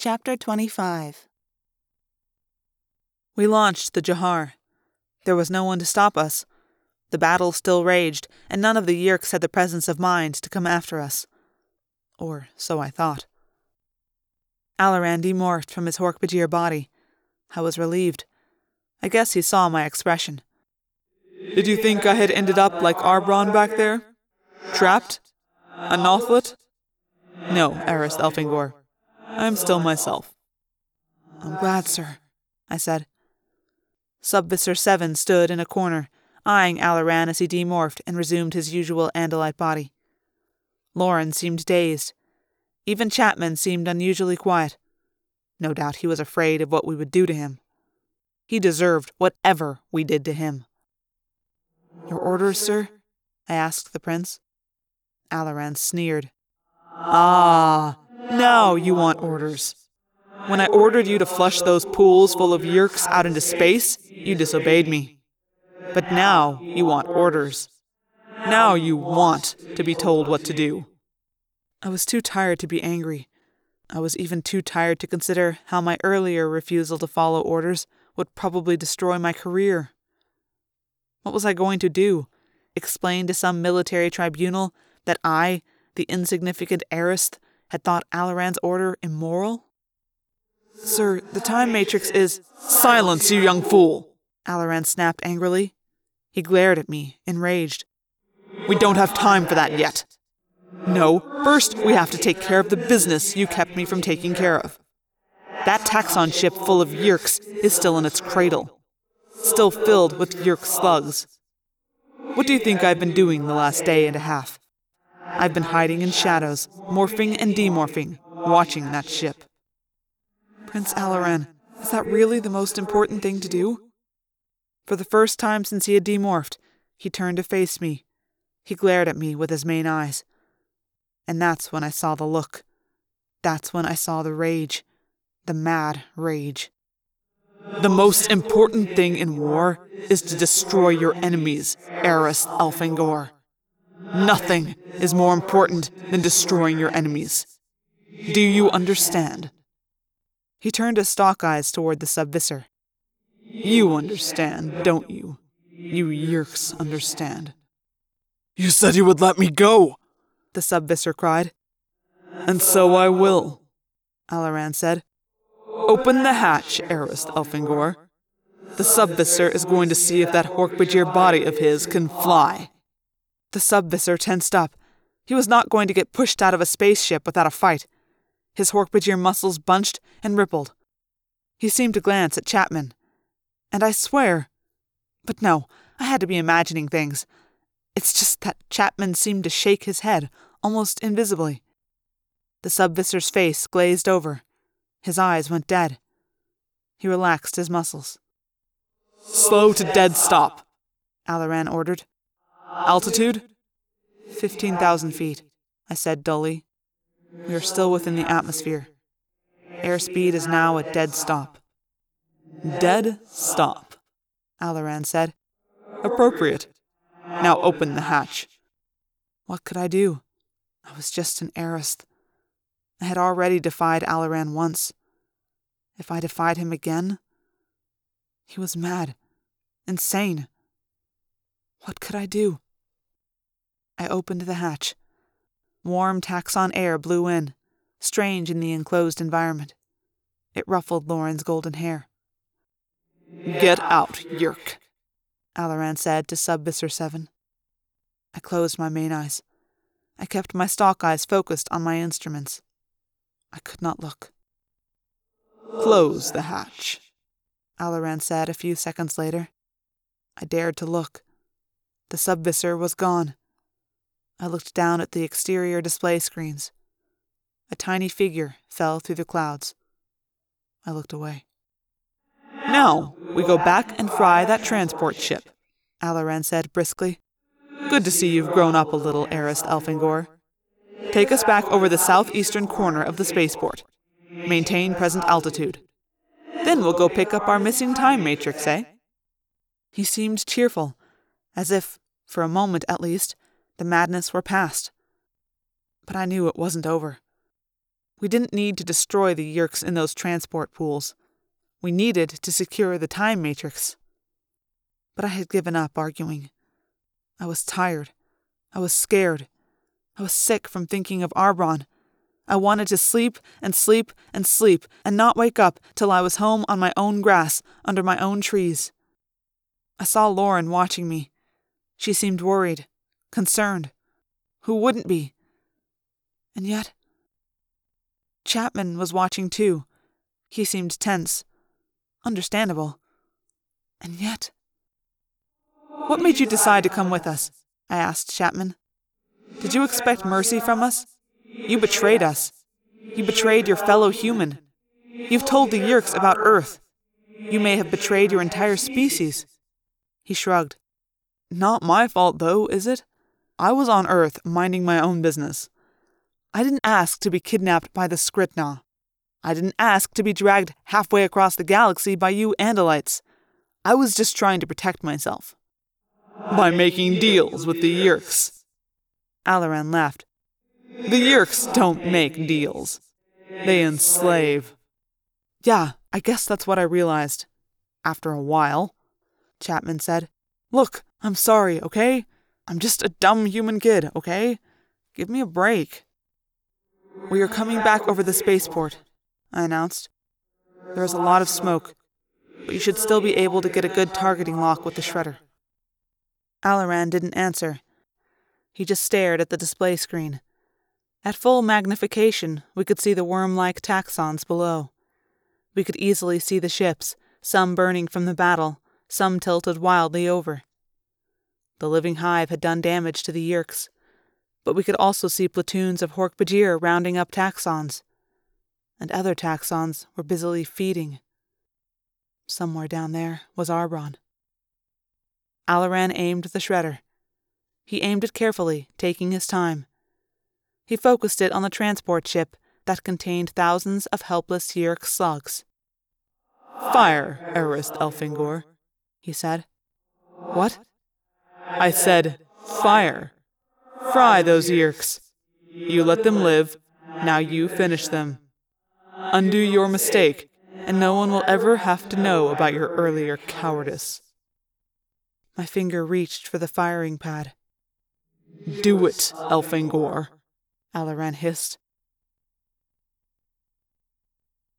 Chapter 25 We launched the Jahar. There was no one to stop us. The battle still raged, and none of the Yeerks had the presence of mind to come after us. Or so I thought. Alloran demorphed from his Hork-Bajir body. I was relieved. I guess he saw my expression. Did you think I had ended up like Arbron back there? Trapped? A Nothlit? No, Aristh Elfangor. I am still myself. I'm glad, sir, I said. Subvisor 7 stood in a corner, eyeing Alloran as he demorphed and resumed his usual Andalite body. Loren seemed dazed. Even Chapman seemed unusually quiet. No doubt he was afraid of what we would do to him. He deserved whatever we did to him. Your orders, sir? I asked the prince. Alloran sneered. Ah, now you want orders. When I ordered you to flush those pools full of Yeerks out into space, you disobeyed me. But now you want orders. Now you want to be told what to do. I was too tired to be angry. I was even too tired to consider how my earlier refusal to follow orders would probably destroy my career. What was I going to do? Explain to some military tribunal that I, the insignificant Aristh, had thought Alloran's order immoral? Sir, the time matrix is. Silence, you young fool! Alloran snapped angrily. He glared at me, enraged. We don't have time for that yet. No, first we have to take care of the business you kept me from taking care of. That taxxon ship full of Yeerks is still in its cradle, still filled with Yeerk slugs. What do you think I've been doing the last day and a half? I've been hiding in shadows, morphing and demorphing, watching that ship. Prince Alloran, is that really the most important thing to do? For the first time since he had demorphed, he turned to face me. He glared at me with his main eyes. And that's when I saw the look. That's when I saw the rage. The mad rage. The most important thing in war is to destroy your enemies, Aristh Elfangor. Nothing is more important than destroying your enemies. Do you understand? He turned his stalk eyes toward the subvisor. You understand, don't you? You Yeerks understand. You said you would let me go, the subvisor cried. And so I will, Alloran said. Open the hatch, Aristh Elfangor. The subvisor is going to see if that Hork-Bajir body of his can fly. The subvisor tensed up. He was not going to get pushed out of a spaceship without a fight. His Hork-Bajir muscles bunched and rippled. He seemed to glance at Chapman. And I swear. But no, I had to be imagining things. It's just that Chapman seemed to shake his head, almost invisibly. The subvisor's face glazed over. His eyes went dead. He relaxed his muscles. Slow to dead stop, Alloran ordered. Altitude? 15,000 feet, I said dully. We are still within the atmosphere. Airspeed is now at dead stop. Dead stop, Alloran said. Appropriate. Now open the hatch. What could I do? I was just an Aristh. I had already defied Alloran once. If I defied him again? He was mad, insane. What could I do? I opened the hatch. Warm taxxon air blew in, strange in the enclosed environment. It ruffled Loren's golden hair. Get out, Yeerk, Alloran said to Subvisor 7. I closed my main eyes. I kept my stalk eyes focused on my instruments. I could not look. Close the hatch, Alloran said a few seconds later. I dared to look. The subvisor was gone. I looked down at the exterior display screens. A tiny figure fell through the clouds. I looked away. Now we go back and fry that transport ship, Alloran said briskly. Good to see you've grown up a little, Aristh Elfangor. Take us back over the southeastern corner of the spaceport. Maintain present altitude. Then we'll go pick up our missing time matrix, eh? He seemed cheerful, as if, for a moment at least, the madness were past. But I knew it wasn't over. We didn't need to destroy the Yeerks in those transport pools. We needed to secure the time matrix. But I had given up arguing. I was tired. I was scared. I was sick from thinking of Arbron. I wanted to sleep and sleep and sleep and not wake up till I was home on my own grass under my own trees. I saw Loren watching me. She seemed worried, concerned. Who wouldn't be? And yet, Chapman was watching too. He seemed tense. Understandable. And yet. What made you decide to come with us? I asked Chapman. Did you expect mercy from us? You betrayed us. You betrayed your fellow human. You've told the Yeerks about Earth. You may have betrayed your entire species. He shrugged. Not my fault, though, is it? I was on Earth minding my own business. I didn't ask to be kidnapped by the Skrit Na. I didn't ask to be dragged halfway across the galaxy by you Andalites. I was just trying to protect myself. By making deals with the Yeerks. Alloran laughed. The Yeerks don't make deals. They enslave. Yeah, I guess that's what I realized. After a while, Chapman said. Look, I'm sorry, okay? I'm just a dumb human kid, okay? Give me a break. We are coming back over the spaceport, I announced. There is a lot of smoke, but you should still be able to get a good targeting lock with the shredder. Alloran didn't answer. He just stared at the display screen. At full magnification, we could see the worm like taxxons below. We could easily see the ships, some burning from the battle, some tilted wildly over. The living hive had done damage to the Yeerks, but we could also see platoons of Hork-Bajir rounding up taxxons. And other taxxons were busily feeding. Somewhere down there was Arbron. Alloran aimed the shredder. He aimed it carefully, taking his time. He focused it on the transport ship that contained thousands of helpless Yeerk slugs. Fire, Aristh Elfangor, he said. What? I said, fire. Fry those Yeerks. You let them live, now you finish them. Undo your mistake, and no one will ever have to know about your earlier cowardice. My finger reached for the firing pad. Do it, Elfangor, Alloran hissed.